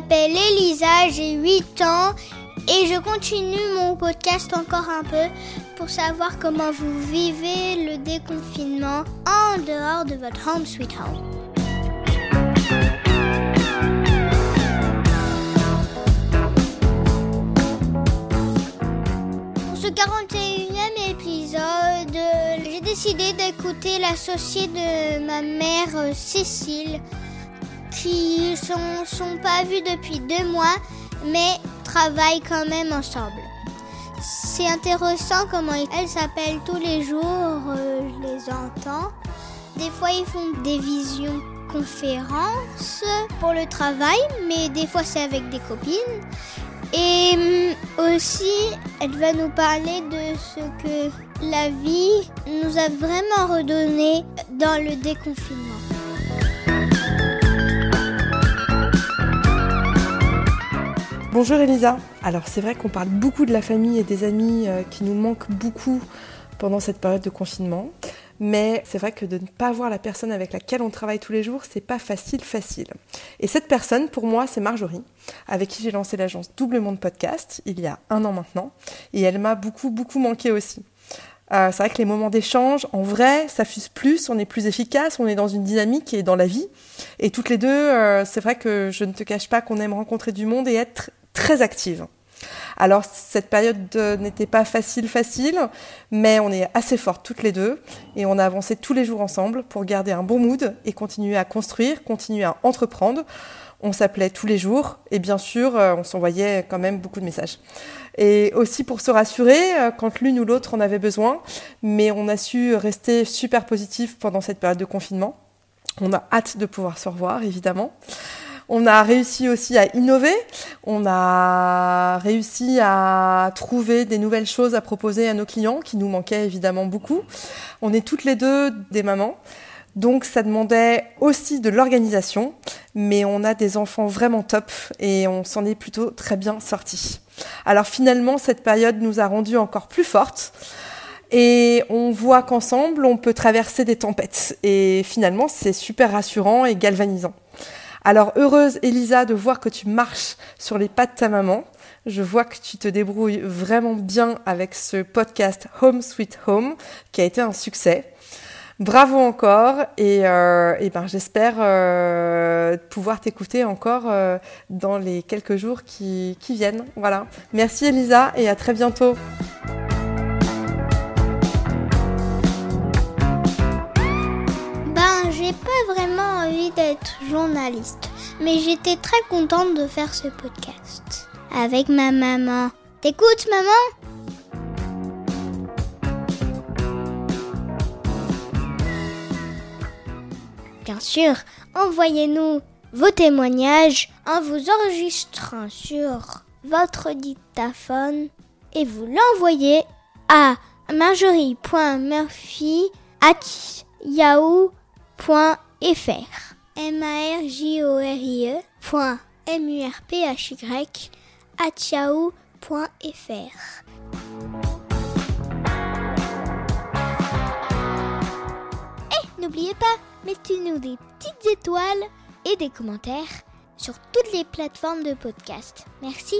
m'appelle Elisa, j'ai 8 ans et je continue mon podcast encore un peu pour savoir comment vous vivez le déconfinement en dehors de votre home sweet home. Pour ce 41e épisode, j'ai décidé d'écouter l'associé de ma mère Cécile qui sont, sont pas vus depuis deux mois mais travaillent quand même ensemble. C'est intéressant comment elles s'appellent tous les jours, euh, je les entends. Des fois ils font des visions conférences pour le travail, mais des fois c'est avec des copines. Et hum, aussi, elle va nous parler de ce que la vie nous a vraiment redonné dans le déconfinement. Bonjour Elisa. Alors c'est vrai qu'on parle beaucoup de la famille et des amis euh, qui nous manquent beaucoup pendant cette période de confinement. Mais c'est vrai que de ne pas voir la personne avec laquelle on travaille tous les jours, c'est pas facile, facile. Et cette personne, pour moi, c'est Marjorie, avec qui j'ai lancé l'agence Double Monde Podcast il y a un an maintenant. Et elle m'a beaucoup, beaucoup manqué aussi. Euh, c'est vrai que les moments d'échange, en vrai, ça fuse plus, on est plus efficace, on est dans une dynamique et dans la vie. Et toutes les deux, euh, c'est vrai que je ne te cache pas qu'on aime rencontrer du monde et être très active. Alors cette période n'était pas facile facile, mais on est assez fortes toutes les deux et on a avancé tous les jours ensemble pour garder un bon mood et continuer à construire, continuer à entreprendre. On s'appelait tous les jours et bien sûr euh, on s'envoyait quand même beaucoup de messages. Et aussi pour se rassurer euh, quand l'une ou l'autre en avait besoin, mais on a su rester super positif pendant cette période de confinement. On a hâte de pouvoir se revoir évidemment. On a réussi aussi à innover, on a réussi à trouver des nouvelles choses à proposer à nos clients qui nous manquaient évidemment beaucoup. On est toutes les deux des mamans. Donc ça demandait aussi de l'organisation, mais on a des enfants vraiment top et on s'en est plutôt très bien sortis. Alors finalement, cette période nous a rendues encore plus fortes et on voit qu'ensemble, on peut traverser des tempêtes. Et finalement, c'est super rassurant et galvanisant. Alors heureuse Elisa de voir que tu marches sur les pas de ta maman. Je vois que tu te débrouilles vraiment bien avec ce podcast Home Sweet Home qui a été un succès. Bravo encore et, euh, ben j'espère euh, pouvoir t'écouter encore euh, dans les quelques jours qui, qui viennent. Voilà. Merci Elisa et à très bientôt. D'être journaliste, mais j'étais très contente de faire ce podcast. Avec ma maman. T'écoutes, maman? Bien sûr, envoyez-nous vos témoignages en vous enregistrant sur votre dictaphone et vous l'envoyez à marjorie.murphy.yahoo.com .fr m a r j o r i e m u r p h y at yahoo.fr Et n'oubliez pas, mettez-nous des petites étoiles et des commentaires sur toutes les plateformes de podcast. Merci.